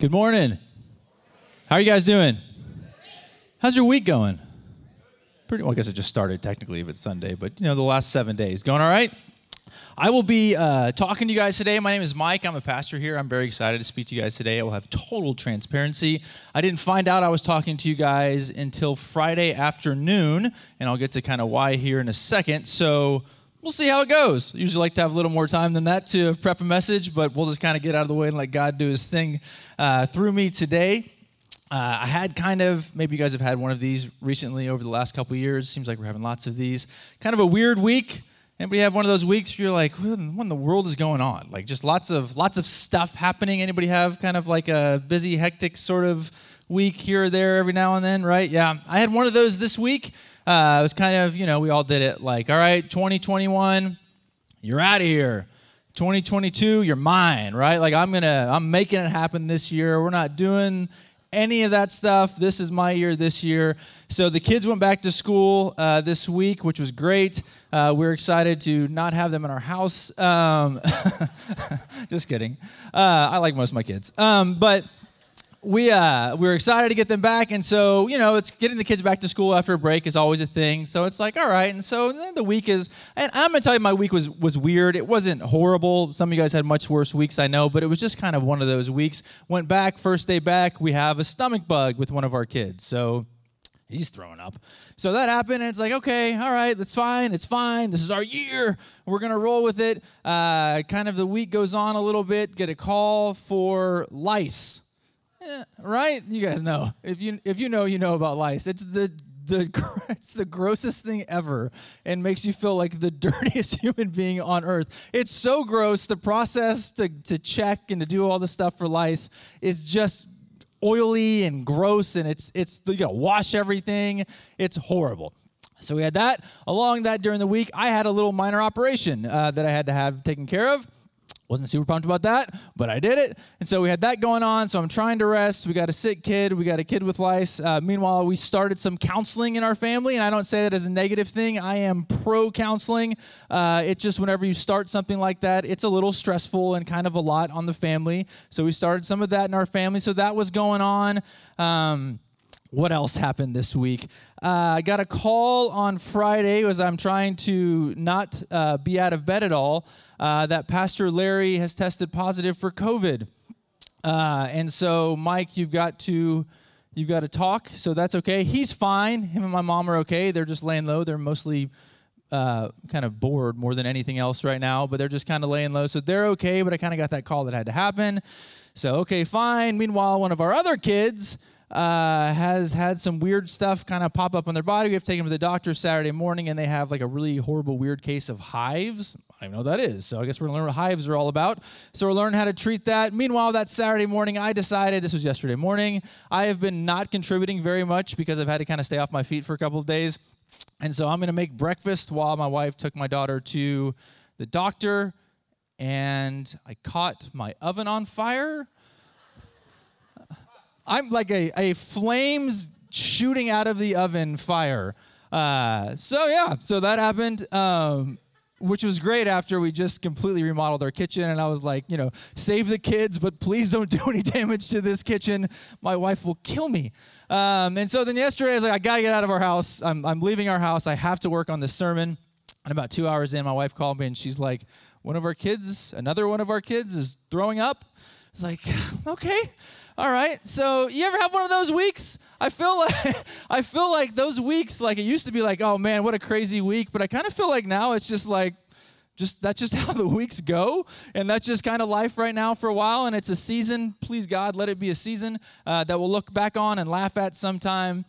Good morning. How are you guys doing? How's your week going? Pretty well, I guess it just started technically if it's Sunday, but you know, the last seven days. Going all right? I will be uh, talking to you guys today. My name is Mike. I'm a pastor here. I'm very excited to speak to you guys today. I will have total transparency. I didn't find out I was talking to you guys until Friday afternoon, and I'll get to kind of why here in a second. So we'll see how it goes. Usually like to have a little more time than that to prep a message, but we'll just kind of get out of the way and let God do his thing uh, through me today. Uh, I had kind of, maybe you guys have had one of these recently over the last couple years. Seems like we're having lots of these. Kind of a weird week. Anybody have one of those weeks where you're like, what in the world is going on? Like just lots of lots of stuff happening. Anybody have kind of like a busy, hectic sort of week here or there every now and then, right? Yeah, I had one of those this week. Uh, it was kind of, you know, we all did it like, all right, 2021, you're out of here. 2022, you're mine, right? Like I'm gonna, I'm making it happen this year. We're not doing any of that stuff. This is my year this year. So the kids went back to school uh, this week, which was great. Uh, we're excited to not have them in our house. Um, just kidding. Uh, I like most of my kids. Um, but we uh, we were excited to get them back, and so you know, it's getting the kids back to school after a break is always a thing. So it's like, all right, and so the week is, and I'm gonna tell you, my week was was weird. It wasn't horrible. Some of you guys had much worse weeks, I know, but it was just kind of one of those weeks. Went back first day back, we have a stomach bug with one of our kids, so he's throwing up. So that happened, and it's like, okay, all right, that's fine, it's fine. This is our year. We're gonna roll with it. Uh, kind of the week goes on a little bit. Get a call for lice. Yeah, right? You guys know. If you if you know, you know about lice. It's the the it's the grossest thing ever and makes you feel like the dirtiest human being on earth. It's so gross. The process to to check and to do all the stuff for lice is just oily and gross and it's it's you gotta wash everything. It's horrible. So we had that. Along that during the week, I had a little minor operation uh, that I had to have taken care of. Wasn't super pumped about that, but I did it. And so we had that going on. So I'm trying to rest. We got a sick kid. We got a kid with lice. Uh, meanwhile, we started some counseling in our family. And I don't say that as a negative thing. I am pro counseling. Uh, it just, whenever you start something like that, it's a little stressful and kind of a lot on the family. So we started some of that in our family. So that was going on. Um, what else happened this week? Uh, I got a call on Friday as I'm trying to not uh, be out of bed at all uh, that Pastor Larry has tested positive for COVID. Uh, and so, Mike, you've got to you've got to talk. So that's okay. He's fine. Him and my mom are okay. They're just laying low. They're mostly uh, kind of bored more than anything else right now, but they're just kind of laying low. So they're okay. But I kind of got that call that had to happen. So okay, fine. Meanwhile, one of our other kids uh, has had some weird stuff kind of pop up on their body. We have to take them to the doctor Saturday morning, and they have like a really horrible, weird case of hives. I don't know what that is, so I guess we're gonna learn what hives are all about. So we'll learn how to treat that. Meanwhile, that Saturday morning, I decided this was yesterday morning. I have been not contributing very much because I've had to kind of stay off my feet for a couple of days, and so I'm gonna make breakfast while my wife took my daughter to the doctor, and I caught my oven on fire I'm like a, a flames shooting out of the oven fire. Uh, so yeah, so that happened. Um, which was great after we just completely remodeled our kitchen. And I was like, you know, save the kids, but please don't do any damage to this kitchen. My wife will kill me. Um, and so then yesterday, I was like, I got to get out of our house. I'm, I'm leaving our house. I have to work on this sermon. And about two hours in, my wife called me and she's like, one of our kids, another one of our kids is throwing up. I was like, okay. All right. So you ever have one of those weeks? I feel like I feel like those weeks, like it used to be like, oh man, what a crazy week. But I kind of feel like now it's just like just that's just how the weeks go and that's just kind of life right now for a while and it's a season please god let it be a season uh, that we'll look back on and laugh at sometime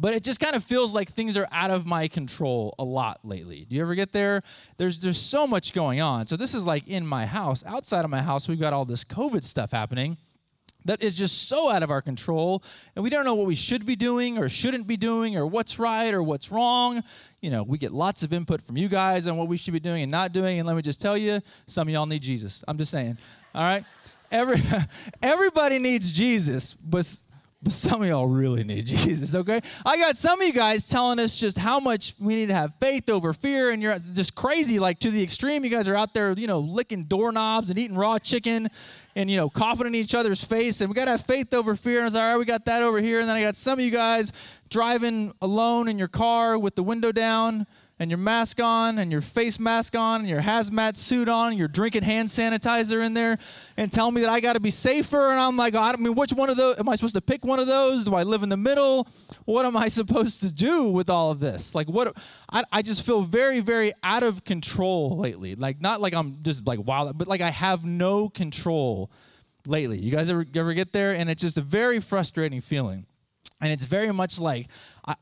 but it just kind of feels like things are out of my control a lot lately. Do you ever get there? There's there's so much going on. So this is like in my house. Outside of my house, we've got all this COVID stuff happening that is just so out of our control and we don't know what we should be doing or shouldn't be doing or what's right or what's wrong you know we get lots of input from you guys on what we should be doing and not doing and let me just tell you some of y'all need jesus i'm just saying all right Every, everybody needs jesus but But some of y'all really need Jesus, okay? I got some of you guys telling us just how much we need to have faith over fear, and you're just crazy, like to the extreme. You guys are out there, you know, licking doorknobs and eating raw chicken and, you know, coughing in each other's face. And we got to have faith over fear. And I was like, all right, we got that over here. And then I got some of you guys driving alone in your car with the window down and your mask on and your face mask on and your hazmat suit on and you're drinking hand sanitizer in there and tell me that I got to be safer and I'm like I mean which one of those am I supposed to pick one of those? Do I live in the middle? What am I supposed to do with all of this? Like what I, I just feel very very out of control lately. Like not like I'm just like wow but like I have no control lately. You guys ever ever get there? And it's just a very frustrating feeling. And it's very much like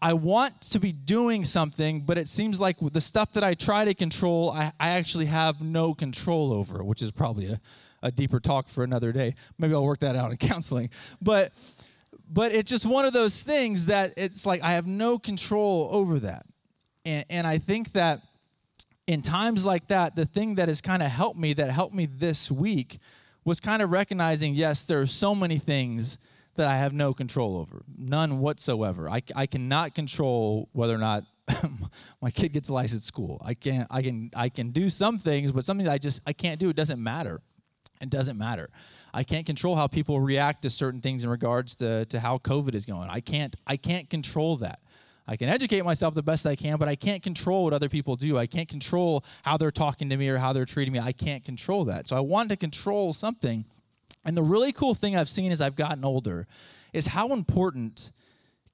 I, want to be doing something, but it seems like the stuff that I try to control, I, I actually have no control over, which is probably a, a deeper talk for another day. Maybe I'll work that out in counseling. But but it's just one of those things that it's like I have no control over that. And, and I think that in times like that, the thing that has kind of helped me, that helped me this week, was kind of recognizing yes, there are so many things that I have no control over, none whatsoever. I, I cannot control whether or not my kid gets a license at school. I can I can I can do some things, but something I just I can't do. It doesn't matter. It doesn't matter. I can't control how people react to certain things in regards to, to how COVID is going. I can't I can't control that. I can educate myself the best I can, but I can't control what other people do. I can't control how they're talking to me or how they're treating me. I can't control that. So I wanted to control something and the really cool thing I've seen as I've gotten older is how important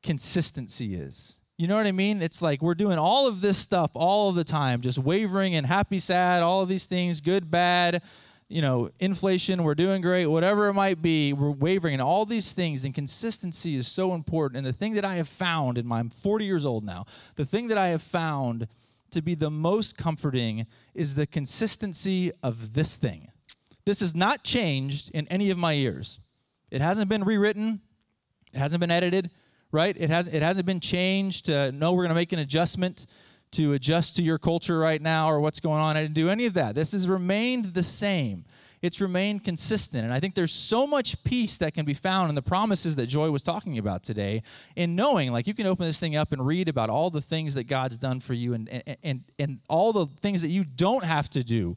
consistency is. You know what I mean? It's like we're doing all of this stuff all of the time, just wavering and happy, sad, all of these things, good, bad, you know, inflation, we're doing great, whatever it might be, we're wavering and all these things. And consistency is so important. And the thing that I have found in my, I'm 40 years old now, the thing that I have found to be the most comforting is the consistency of this thing. This has not changed in any of my years. It hasn't been rewritten, it hasn't been edited, right? It, has, it hasn't been changed to, no, we're going to make an adjustment to adjust to your culture right now or what's going on. I didn't do any of that. This has remained the same. It's remained consistent. And I think there's so much peace that can be found in the promises that Joy was talking about today in knowing, like, you can open this thing up and read about all the things that God's done for you and, and, and, and all the things that you don't have to do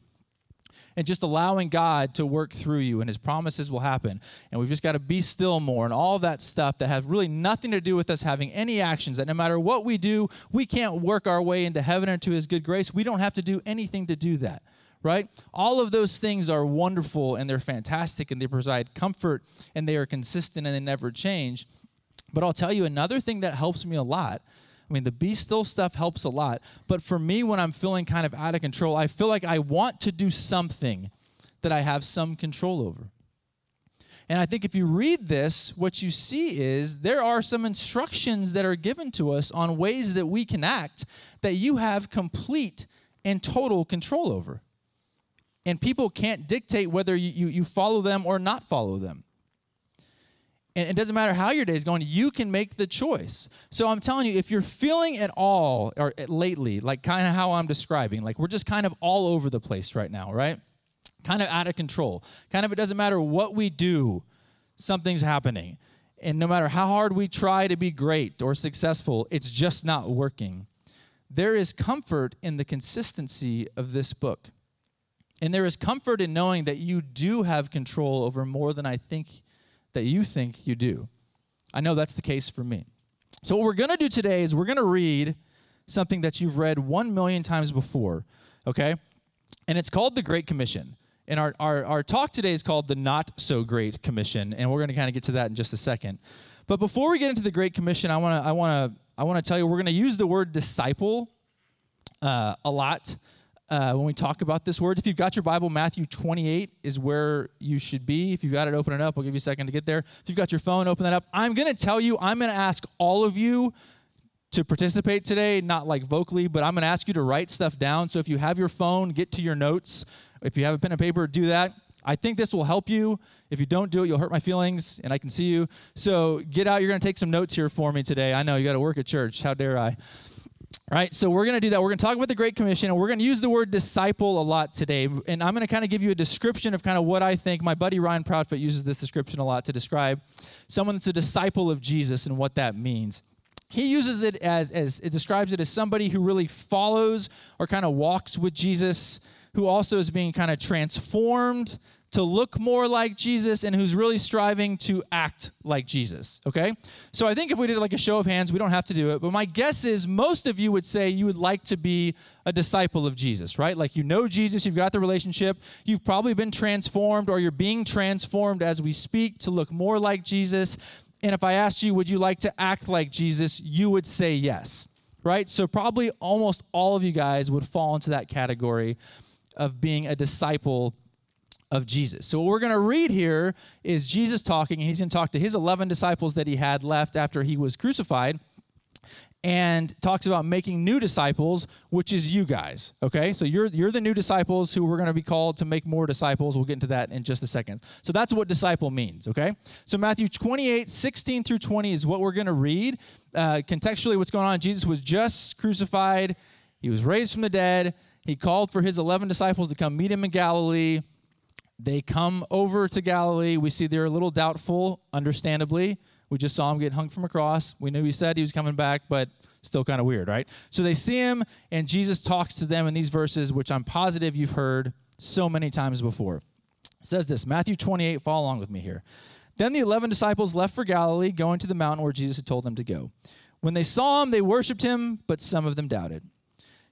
and just allowing God to work through you and his promises will happen. And we've just got to be still more and all that stuff that has really nothing to do with us having any actions that no matter what we do, we can't work our way into heaven or to his good grace. We don't have to do anything to do that. Right? All of those things are wonderful and they're fantastic and they provide comfort and they are consistent and they never change. But I'll tell you another thing that helps me a lot I mean, the be still stuff helps a lot. But for me, when I'm feeling kind of out of control, I feel like I want to do something that I have some control over. And I think if you read this, what you see is there are some instructions that are given to us on ways that we can act that you have complete and total control over. And people can't dictate whether you, you, you follow them or not follow them and it doesn't matter how your day is going, you can make the choice. So I'm telling you, if you're feeling at all, or lately, like kind of how I'm describing, like we're just kind of all over the place right now, right? Kind of out of control. Kind of it doesn't matter what we do, something's happening. And no matter how hard we try to be great or successful, it's just not working. There is comfort in the consistency of this book. And there is comfort in knowing that you do have control over more than I think that you think you do. I know that's the case for me. So, what we're going to do today is we're going to read something that you've read one million times before, okay? And it's called the Great Commission. And our, our, our talk today is called the Not So Great Commission. And we're going to kind of get to that in just a second. But before we get into the Great Commission, I want to I wanna, I wanna tell you we're going to use the word disciple uh, a lot uh, when we talk about this word. If you've got your Bible, Matthew 28 is where you should be. If you've got it, open it up. I'll give you a second to get there. If you've got your phone, open that up. I'm going to tell you, I'm going to ask all of you to participate today, not like vocally, but I'm going to ask you to write stuff down. So if you have your phone, get to your notes. If you have a pen and paper, do that. I think this will help you. If you don't do it, you'll hurt my feelings, and I can see you. So get out. You're going to take some notes here for me today. I know you got to work at church. How dare I? Right, so we're going to do that. We're going to talk about the Great Commission, and we're going to use the word disciple a lot today. And I'm going to kind of give you a description of kind of what I think. My buddy Ryan Proudfoot uses this description a lot to describe someone that's a disciple of Jesus and what that means. He uses it as, as it describes it as somebody who really follows or kind of walks with Jesus, who also is being kind of transformed to look more like Jesus and who's really striving to act like Jesus. Okay? So I think if we did like a show of hands, we don't have to do it, but my guess is most of you would say you would like to be a disciple of Jesus, right? Like you know Jesus, you've got the relationship, you've probably been transformed or you're being transformed as we speak to look more like Jesus. And if I asked you, would you like to act like Jesus, you would say yes, right? So probably almost all of you guys would fall into that category of being a disciple of Jesus. So, what we're going to read here is Jesus talking, and he's going to talk to his 11 disciples that he had left after he was crucified and talks about making new disciples, which is you guys. Okay, so you're you're the new disciples who we're going to be called to make more disciples. We'll get into that in just a second. So that's what disciple means. Okay, so Matthew 28, 16 through 20 is what we're going to read. Uh, contextually, what's going on? Jesus was just crucified. He was raised from the dead. He called for his 11 disciples to come meet him in Galilee. They come over to Galilee. We see they're a little doubtful, understandably. We just saw him get hung from a cross. We knew he said he was coming back, but still kind of weird, right? So they see him, and Jesus talks to them in these verses, which I'm positive you've heard so many times before. It says this Matthew 28, follow along with me here. Then the 11 disciples left for Galilee, going to the mountain where Jesus had told them to go. When they saw him, they worshiped him, but some of them doubted.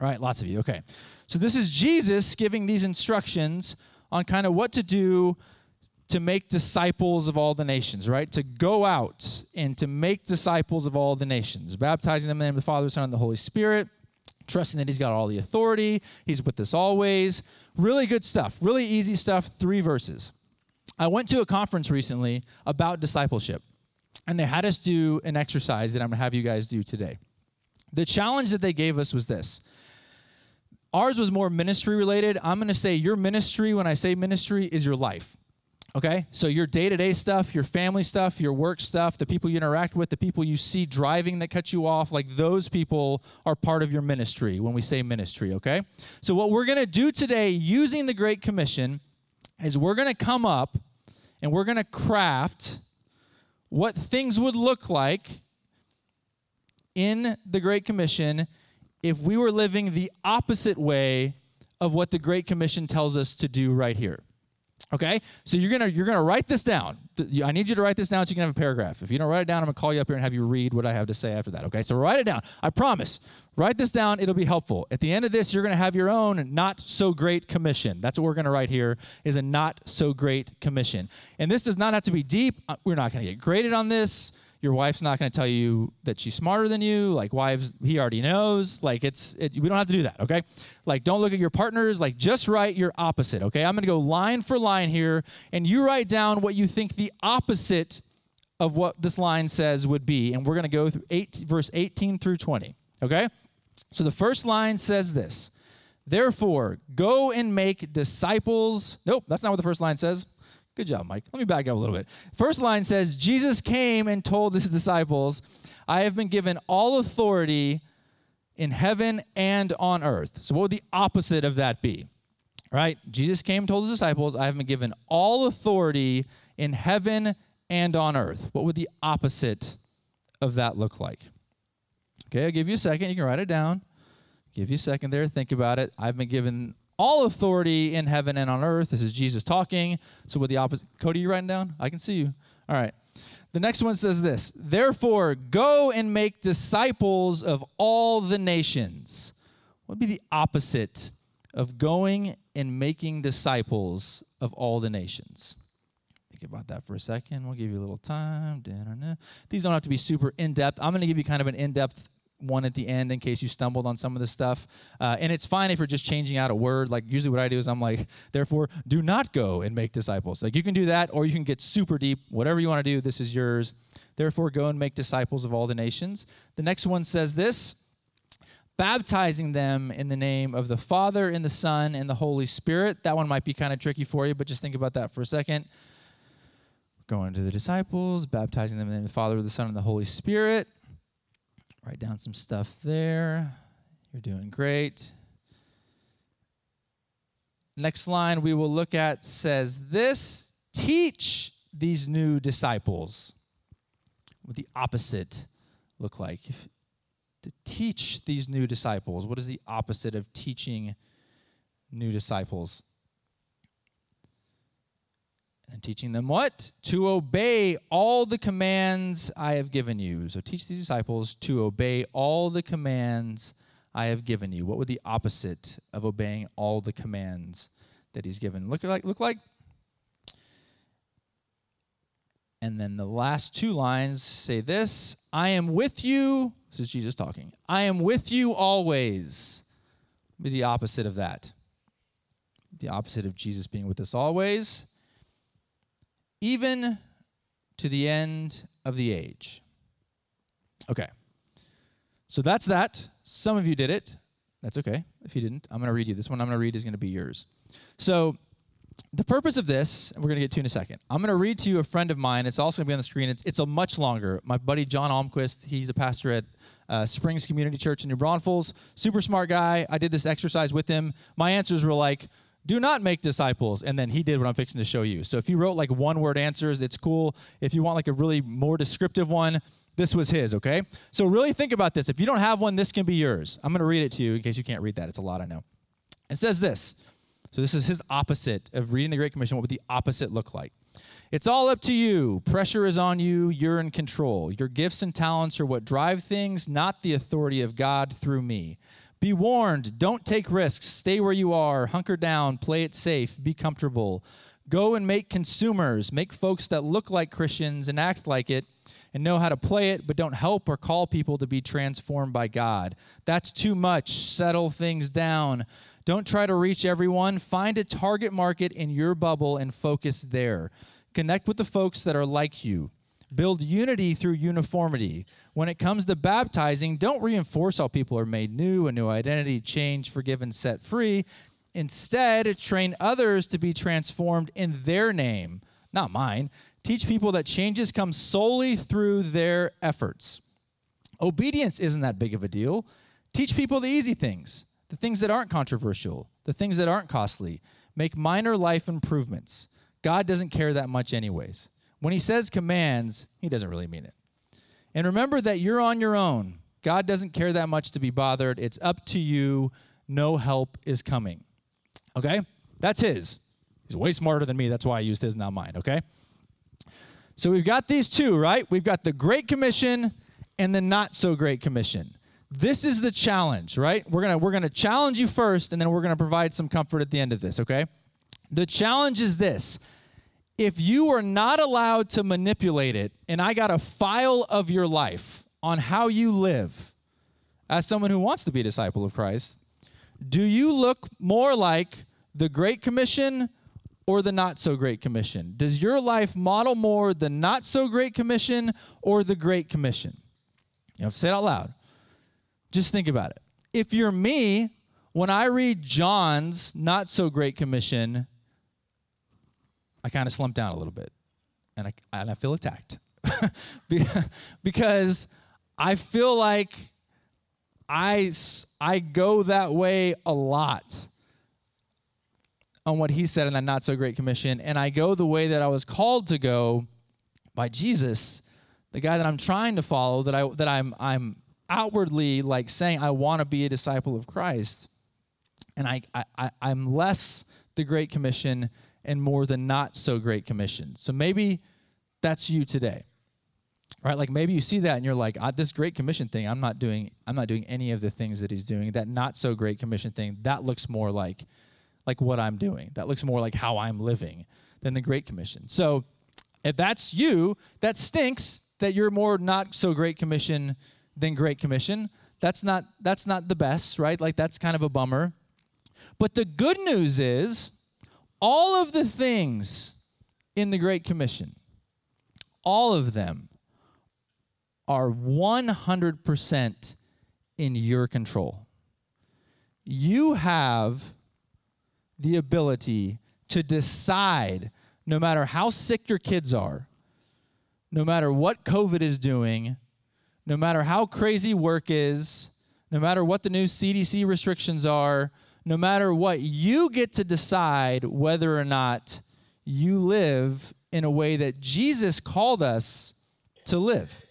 Right, lots of you. Okay. So this is Jesus giving these instructions on kind of what to do to make disciples of all the nations, right? To go out and to make disciples of all the nations, baptizing them in the name of the Father, Son, and the Holy Spirit, trusting that He's got all the authority, He's with us always. Really good stuff, really easy stuff, three verses. I went to a conference recently about discipleship, and they had us do an exercise that I'm gonna have you guys do today. The challenge that they gave us was this Ours was more ministry related. I'm going to say your ministry, when I say ministry, is your life. Okay? So your day to day stuff, your family stuff, your work stuff, the people you interact with, the people you see driving that cut you off, like those people are part of your ministry when we say ministry, okay? So what we're going to do today using the Great Commission is we're going to come up and we're going to craft what things would look like in the Great Commission if we were living the opposite way of what the Great Commission tells us to do right here. Okay? So you're gonna you're gonna write this down. I need you to write this down so you can have a paragraph. If you don't write it down, I'm gonna call you up here and have you read what I have to say after that. Okay? So write it down. I promise. Write this down, it'll be helpful. At the end of this, you're gonna have your own not so great commission. That's what we're gonna write here is a not so great commission. And this does not have to be deep. Uh, we're not gonna get graded on this your wife's not going to tell you that she's smarter than you like wives he already knows like it's it, we don't have to do that okay? Like don't look at your partners like just write your opposite okay? I'm going to go line for line here and you write down what you think the opposite of what this line says would be and we're going to go through 8 verse 18 through 20 okay? So the first line says this therefore go and make disciples nope that's not what the first line says Good job, Mike. Let me back up a little bit. First line says, Jesus came and told his disciples, I have been given all authority in heaven and on earth. So, what would the opposite of that be? Right? Jesus came and told his disciples, I have been given all authority in heaven and on earth. What would the opposite of that look like? Okay, I'll give you a second. You can write it down. Give you a second there. Think about it. I've been given all authority in heaven and on earth. This is Jesus talking. So, with the opposite, Cody, you writing down? I can see you. All right. The next one says this Therefore, go and make disciples of all the nations. What would be the opposite of going and making disciples of all the nations? Think about that for a second. We'll give you a little time. These don't have to be super in depth. I'm going to give you kind of an in depth one at the end in case you stumbled on some of the stuff. Uh, and it's fine if you're just changing out a word. Like usually what I do is I'm like, therefore, do not go and make disciples. Like you can do that, or you can get super deep. Whatever you want to do, this is yours. Therefore, go and make disciples of all the nations. The next one says this baptizing them in the name of the Father, and the Son, and the Holy Spirit. That one might be kind of tricky for you, but just think about that for a second. Going to the disciples, baptizing them in the name of the Father, the Son, and the Holy Spirit. Write down some stuff there. You're doing great. Next line we will look at says this teach these new disciples. What the opposite look like? To teach these new disciples. What is the opposite of teaching new disciples? And teaching them what? To obey all the commands I have given you. So teach these disciples to obey all the commands I have given you. What would the opposite of obeying all the commands that he's given look like? Look like? And then the last two lines say this I am with you. This is Jesus talking. I am with you always. Be the opposite of that. The opposite of Jesus being with us always even to the end of the age. Okay. So that's that. Some of you did it. That's okay if you didn't. I'm going to read you. This one I'm going to read is going to be yours. So, the purpose of this, and we're going to get to in a second. I'm going to read to you a friend of mine. It's also going to be on the screen. It's, it's a much longer. My buddy John Almquist, he's a pastor at uh, Springs Community Church in New Braunfels. Super smart guy. I did this exercise with him. My answers were like, do not make disciples. And then he did what I'm fixing to show you. So if you wrote like one word answers, it's cool. If you want like a really more descriptive one, this was his, okay? So really think about this. If you don't have one, this can be yours. I'm going to read it to you in case you can't read that. It's a lot, I know. It says this. So this is his opposite of reading the Great Commission. What would the opposite look like? It's all up to you. Pressure is on you. You're in control. Your gifts and talents are what drive things, not the authority of God through me. Be warned, don't take risks. Stay where you are, hunker down, play it safe, be comfortable. Go and make consumers, make folks that look like Christians and act like it and know how to play it, but don't help or call people to be transformed by God. That's too much. Settle things down. Don't try to reach everyone. Find a target market in your bubble and focus there. Connect with the folks that are like you. Build unity through uniformity. When it comes to baptizing, don't reinforce how people are made new, a new identity, changed, forgiven, set free. Instead, train others to be transformed in their name, not mine. Teach people that changes come solely through their efforts. Obedience isn't that big of a deal. Teach people the easy things, the things that aren't controversial, the things that aren't costly. Make minor life improvements. God doesn't care that much, anyways. When he says commands, he doesn't really mean it. And remember that you're on your own. God doesn't care that much to be bothered. It's up to you. No help is coming. Okay? That's his. He's way smarter than me. That's why I used his, not mine. Okay? So we've got these two, right? We've got the Great Commission and the not so great commission. This is the challenge, right? We're to we're to challenge you first and then we're to provide some comfort at the end of this, okay? The challenge is this if you are not allowed to manipulate it, and I got a file of your life on how you live as someone who wants to be a disciple of Christ, do you look more like the Great Commission or the not so great commission? Does your life model more the not so great commission or the great commission? You to say it out loud. Just think about it. If you're me, when I read John's not so great commission, I kind of slumped down a little bit. And I, and I feel attacked. Because I feel like I, I go that way a lot on what he said in that not so great commission. And I go the way that I was called to go by Jesus the guy that I'm trying to follow that I that I'm I'm outwardly like saying I want to be a disciple of Christ. And I, I I'm less the great commission and more than not so great commission. So maybe that's you today. Right? Like maybe you see that and you're like, this great commission thing, I'm not doing I'm not doing any of the things that he's doing. That not so great commission thing, that looks more like like what I'm doing. That looks more like how I'm living than the great commission. So if that's you, that stinks that you're more not so great commission than great commission. That's not that's not the best, right? Like that's kind of a bummer. But the good news is all of the things in the Great Commission, all of them are 100% in your control. You have the ability to decide, no matter how sick your kids are, no matter what COVID is doing, no matter how crazy work is, no matter what the new CDC restrictions are, no matter what, you get to decide whether or not you live in a way that Jesus called us to live.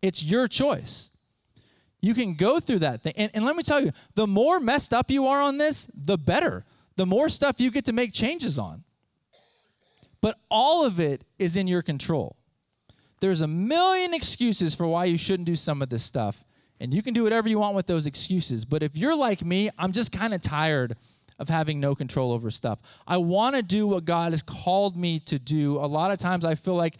It's your choice. You can go through that thing. And, and, let me tell you, the more messed up you are on this, the better. The more stuff you get to make changes on. But all of it is in your control. There's a million excuses for why you shouldn't do some of this stuff. And you can do whatever you want with those excuses. But if you're like me, I'm just kind of tired of having no control over stuff. I want to do what God has called me to do. A lot of times I feel like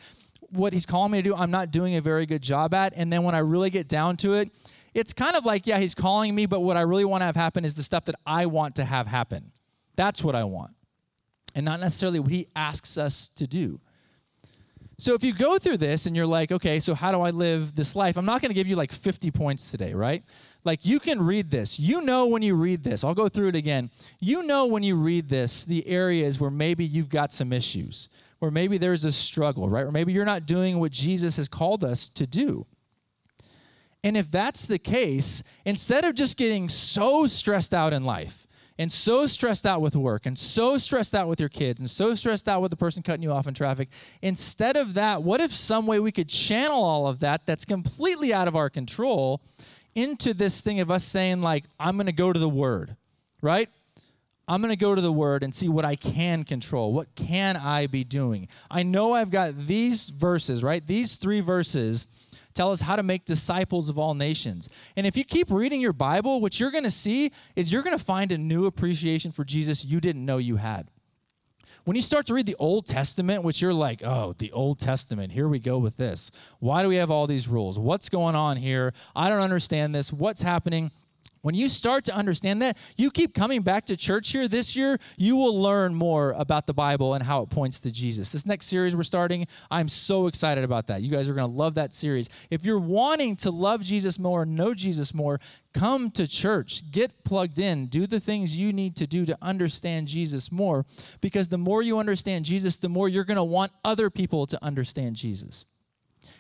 what He's calling me to do, I'm not doing a very good job at. And then when I really get down to it, it's kind of like, yeah, He's calling me, but what I really want to have happen is the stuff that I want to have happen. That's what I want. And not necessarily what He asks us to do. So if you go through this and you're like, okay, so how do I live this life? I'm not going to give you like 50 points today, right? Like you can read this. You know when you read this. I'll go through it again. You know when you read this the areas where maybe you've got some issues, where maybe there's a struggle, right? Or maybe you're not doing what Jesus has called us to do. And if that's the case, instead of just getting so stressed out in life, and so stressed out with work and so stressed out with your kids and so stressed out with the person cutting you off in traffic, instead of that, what if some way we could channel all of that that's completely out of our control into this thing of us saying, like, I'm going to go to the Word, right? I'm going to go to the Word and see what I can control. What can I be doing? I know I've got these verses, right? These three verses tell us how to make disciples of all nations. And if you keep reading your Bible, what you're going to see is you're going to find a new appreciation for Jesus you didn't know you had. When you start to read the Old Testament, which you're like, oh, the Old Testament, here we go with this. Why do we have all these rules? What's going on here? I don't understand this. What's happening? When you start to understand that, you keep coming back to church here this year, you will learn more about the Bible and how it points to Jesus. This next series we're starting, I'm so excited about that. You guys are going to love that series. If you're wanting to love Jesus more, know Jesus more, come to church, get plugged in, do the things you need to do to understand Jesus more because the more you understand Jesus, the more you're going to want other people to understand Jesus.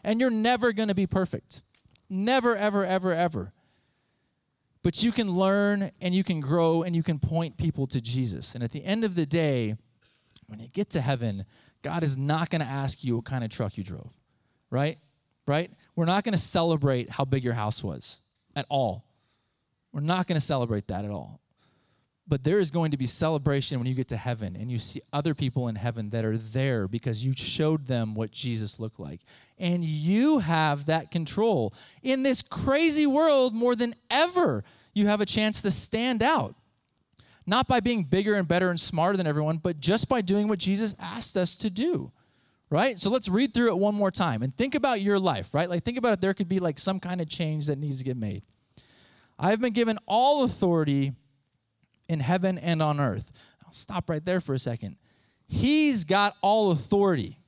And you're never going to be perfect. Never, ever, ever, ever. But you can learn and you can grow and you can point people to Jesus. And at the end of the day, when you get to heaven, God is not going to ask you what kind of truck you drove, right? Right? We're not going to celebrate how big your house was at all. We're not going to celebrate that at all. But there is going to be celebration when you get to heaven and you see other people in heaven that are there because you showed them what Jesus looked like. And you have that control. In this crazy world, more than ever, you have a chance to stand out. Not by being bigger and better and smarter than everyone, but just by doing what Jesus asked us to do. Right? So let's read through it one more time and think about your life, right? Like, think about if there could be like some kind of change that needs to get made. I've been given all authority in heaven and on earth. I'll stop right there for a second. He's got all authority,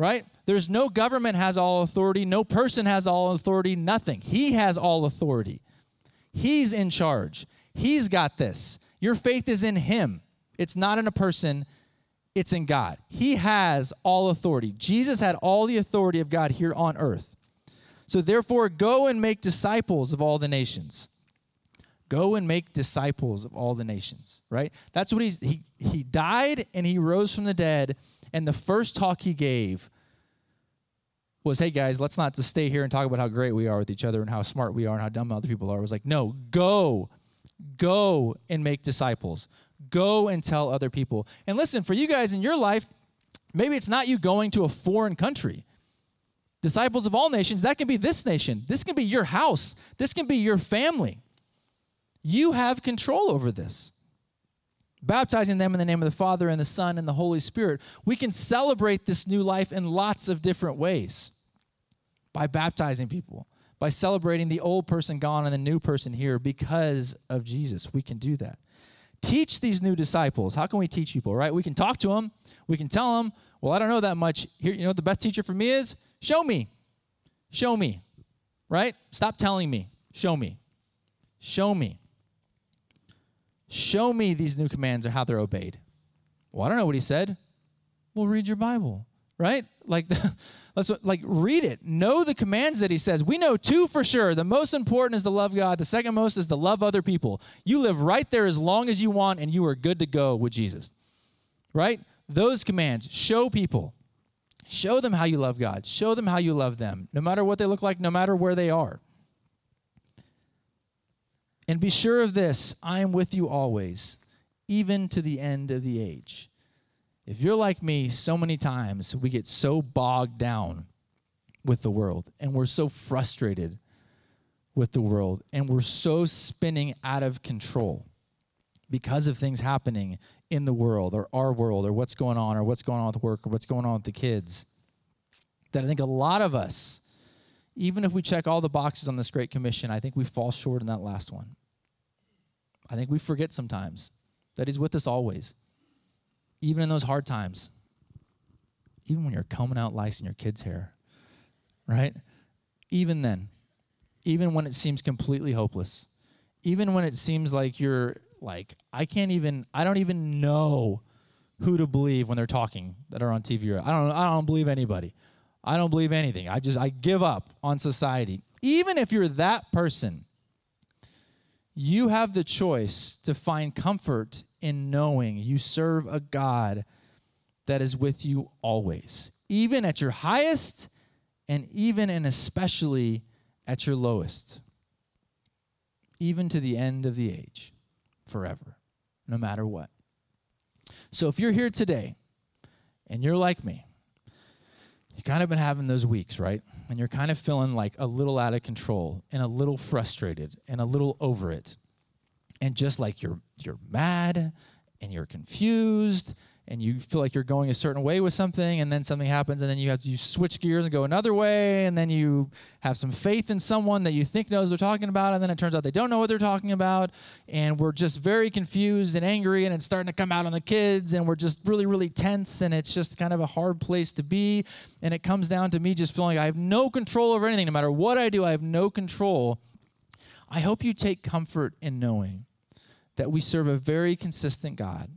right? There's no government has all authority, no person has all authority, nothing. He has all authority. He's in charge. He's got this. Your faith is in him. It's not in a person, it's in God. He has all authority. Jesus had all the authority of God here on earth. So therefore, go and make disciples of all the nations Go and make disciples of all the nations, right? That's what he's, he, he died and he rose from the dead. And the first talk he gave was, hey guys, let's not just stay here and talk about how great we are with each other and how smart we are and how dumb other people are. It was like, no, go, go and make disciples. Go and tell other people. And listen, for you guys in your life, maybe it's not you going to a foreign country. Disciples of all nations, that can be this nation. This can be your house. This can be your family. You have control over this. Baptizing them in the name of the Father and the Son and the Holy Spirit. We can celebrate this new life in lots of different ways by baptizing people, by celebrating the old person gone and the new person here because of Jesus. We can do that. Teach these new disciples. How can we teach people, right? We can talk to them. We can tell them, well, I don't know that much. Here, you know what the best teacher for me is? Show me. Show me. Right? Stop telling me. Show me. Show me. Show me these new commands or how they're obeyed. Well, I don't know what he said. Well, read your Bible, right? Like, let's like read it. Know the commands that he says. We know two for sure. The most important is to love God. The second most is to love other people. You live right there as long as you want, and you are good to go with Jesus, right? Those commands show people. Show them how you love God. Show them how you love them, no matter what they look like, no matter where they are. And be sure of this I am with you always, even to the end of the age. If you're like me, so many times we get so bogged down with the world and we're so frustrated with the world and we're so spinning out of control because of things happening in the world or our world or what's going on or what's going on with work or what's going on with the kids that I think a lot of us, even if we check all the boxes on this Great Commission, I think we fall short in that last one. I think we forget sometimes that He's with us always, even in those hard times, even when you're combing out lice in your kid's hair, right? Even then, even when it seems completely hopeless, even when it seems like you're like, I can't even, I don't even know who to believe when they're talking that are on TV. I don't, I don't believe anybody. I don't believe anything. I just, I give up on society. Even if you're that person, you have the choice to find comfort in knowing you serve a God that is with you always, even at your highest and even and especially at your lowest, even to the end of the age, forever, no matter what. So if you're here today and you're like me, you kind of been having those weeks, right? And you're kind of feeling like a little out of control and a little frustrated and a little over it. And just like you're you're mad and you're confused and you feel like you're going a certain way with something and then something happens and then you have to switch gears and go another way and then you have some faith in someone that you think knows what they're talking about and then it turns out they don't know what they're talking about and we're just very confused and angry and it's starting to come out on the kids and we're just really really tense and it's just kind of a hard place to be and it comes down to me just feeling like I have no control over anything. No matter what I do I have no control. I hope you take comfort in knowing that we serve a very consistent God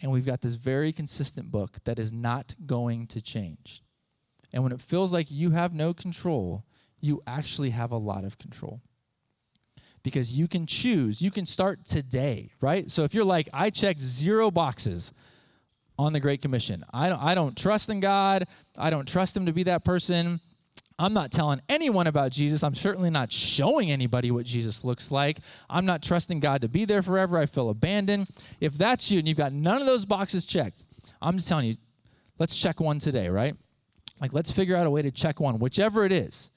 and we've got this very consistent book that is not going to change. And when it feels like you have no control, you actually have a lot of control. Because you can choose, you can start today, right? So if you're like, I checked zero boxes on the Great Commission, I don't, I don't trust in God, I don't trust Him to be that person, I'm not telling anyone about Jesus. I'm certainly not showing anybody what Jesus looks like. I'm not trusting God to be there forever. I feel abandoned. If that's you and you've got none of those boxes checked, I'm just telling you, let's check one today, right? Like, let's figure out a way to check one, whichever it is.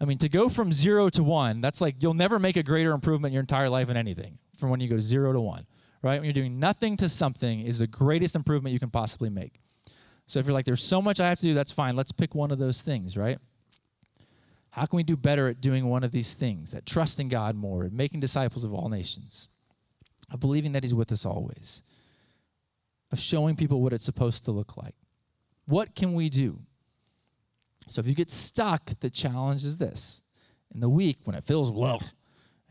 I mean, to go from zero to one, that's like you'll never make a greater improvement in your entire life in anything from when you go zero to one, right? When you're doing nothing to something is the greatest improvement you can possibly make. So if you're like, there's so much I have to do, that's fine. Let's pick one of those things, right? How can we do better at doing one of these things, at trusting God more, at making disciples of all nations, of believing that He's with us always, of showing people what it's supposed to look like? What can we do? So if you get stuck, the challenge is this. In the week, when it feels well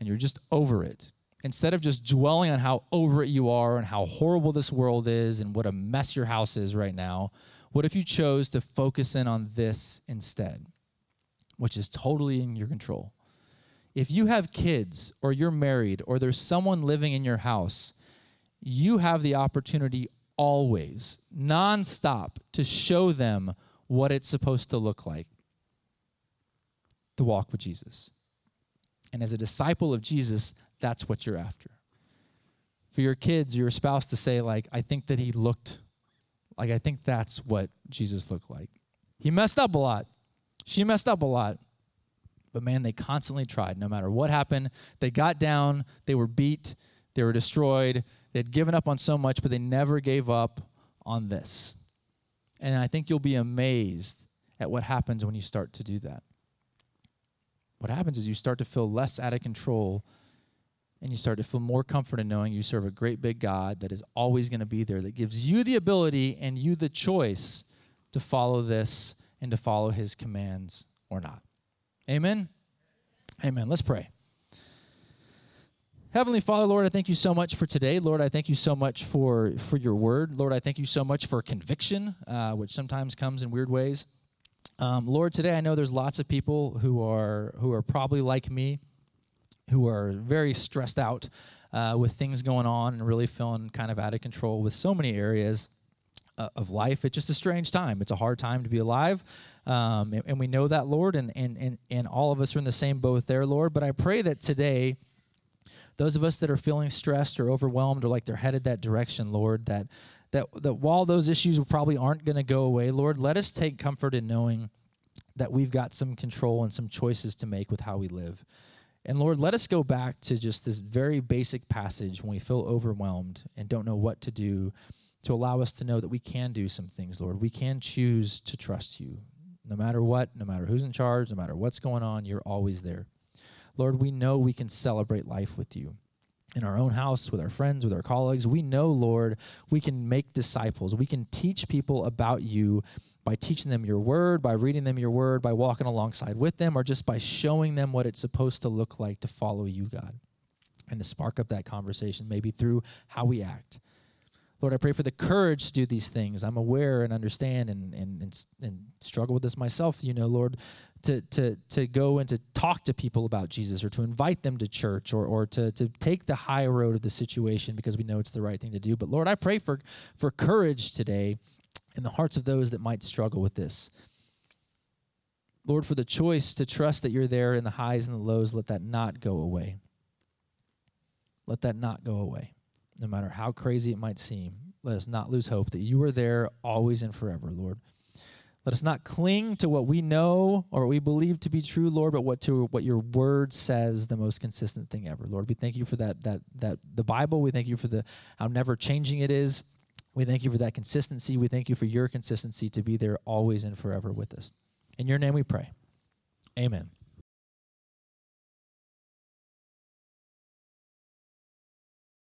and you're just over it, instead of just dwelling on how over it you are and how horrible this world is and what a mess your house is right now, what if you chose to focus in on this instead, which is totally in your control? If you have kids or you're married or there's someone living in your house, you have the opportunity always, nonstop, to show them what it's supposed to look like to walk with Jesus. And as a disciple of Jesus, that's what you're after. For your kids, your spouse to say, like, I think that he looked like, I think that's what Jesus looked like. He messed up a lot. She messed up a lot. But man, they constantly tried. No matter what happened, they got down, they were beat, they were destroyed, they had given up on so much, but they never gave up on this. And I think you'll be amazed at what happens when you start to do that. What happens is you start to feel less out of control and you start to feel more comfort in knowing you serve a great big God that is always going to be there, that gives you the ability and you the choice to follow this and to follow his commands or not. Amen? Amen. Let's pray. Heavenly Father, Lord, I thank you so much for today. Lord, I thank you so much for, for your word. Lord, I thank you so much for conviction, uh, which sometimes comes in weird ways. Um, Lord, today I know there's lots of people who are who are probably like me, who are very stressed out uh, with things going on and really feeling kind of out of control with so many areas uh, of life. It's just a strange time. It's a hard time to be alive, um, and, and, we know that, Lord, and, and and and all of us are in the same boat there, Lord. But I pray that today, those of us that are feeling stressed or overwhelmed or like they're headed that direction, Lord, that that that while those issues probably aren't going to go away, Lord, let us take comfort in knowing that we've got some control and some choices to make with how we live. And Lord, let us go back to just this very basic passage when we feel overwhelmed and don't know what to do to allow us to know that we can do some things, Lord. We can choose to trust you. No matter what, no matter who's in charge, no matter what's going on, you're always there. Lord, we know we can celebrate life with you in our own house, with our friends, with our colleagues. We know, Lord, we can make disciples. We can teach people about you by teaching them your word, by reading them your word, by walking alongside with them, or just by showing them what it's supposed to look like to follow you, God, and to spark up that conversation, maybe through how we act. Lord, I pray for the courage to do these things. I'm aware and understand and, and, and, and, struggle with this myself, you know, Lord, to, to, to go and to talk to people about Jesus or to invite them to church or, or to, to take the high road of the situation because we know it's the right thing to do. But Lord, I pray for, for courage today in the hearts of those that might struggle with this. Lord, for the choice to trust that you're there in the highs and the lows, let that not go away. Let that not go away. No matter how crazy it might seem, let us not lose hope that you are there always and forever, Lord. Let us not cling to what we know or what we believe to be true, Lord, but what to what your word says the most consistent thing ever. Lord, we thank you for that that that the Bible. We thank you for the how never changing it is. We thank you for that consistency. We thank you for your consistency to be there always and forever with us. In your name we pray. Amen.